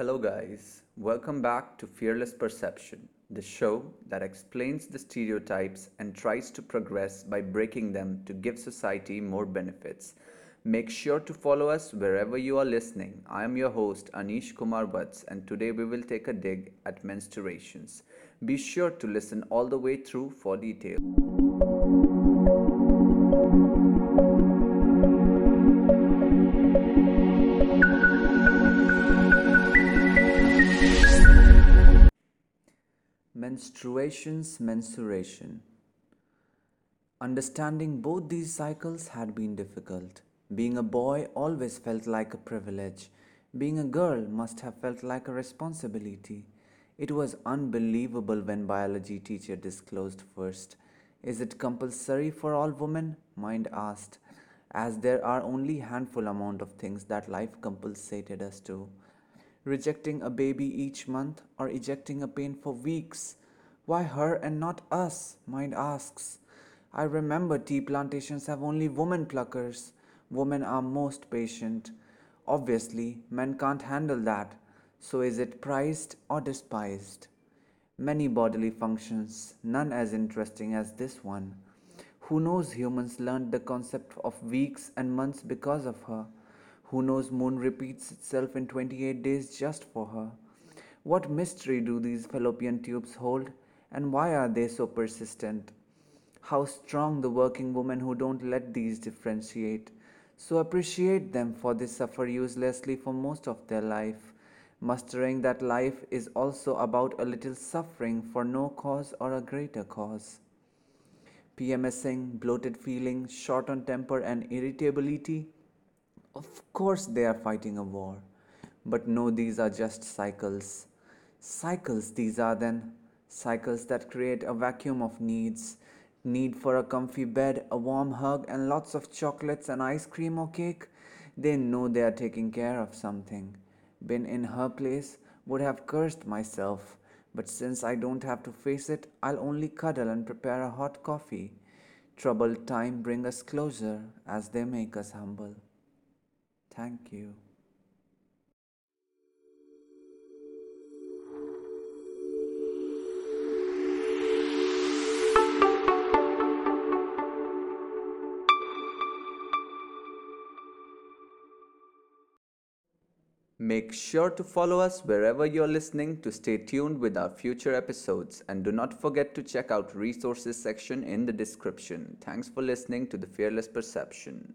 Hello, guys. Welcome back to Fearless Perception, the show that explains the stereotypes and tries to progress by breaking them to give society more benefits. Make sure to follow us wherever you are listening. I am your host, Aneesh Kumar Vats, and today we will take a dig at menstruations. Be sure to listen all the way through for details. Menstruations, mensuration. Understanding both these cycles had been difficult. Being a boy always felt like a privilege. Being a girl must have felt like a responsibility. It was unbelievable when biology teacher disclosed first. Is it compulsory for all women? Mind asked, as there are only handful amount of things that life compensated us to rejecting a baby each month or ejecting a pain for weeks. Why her and not us? Mind asks. I remember tea plantations have only women pluckers. Women are most patient. Obviously, men can't handle that. So is it prized or despised? Many bodily functions, none as interesting as this one. Who knows humans learned the concept of weeks and months because of her? Who knows moon repeats itself in 28 days just for her? What mystery do these fallopian tubes hold and why are they so persistent? How strong the working women who don't let these differentiate. So appreciate them for they suffer uselessly for most of their life, mustering that life is also about a little suffering for no cause or a greater cause. PMSing, bloated feeling, short on temper and irritability of course, they are fighting a war. But no, these are just cycles. Cycles, these are then. Cycles that create a vacuum of needs. Need for a comfy bed, a warm hug, and lots of chocolates and ice cream or cake. They know they are taking care of something. Been in her place, would have cursed myself. But since I don't have to face it, I'll only cuddle and prepare a hot coffee. Troubled time bring us closer as they make us humble. Thank you. Make sure to follow us wherever you're listening to stay tuned with our future episodes and do not forget to check out resources section in the description. Thanks for listening to the Fearless Perception.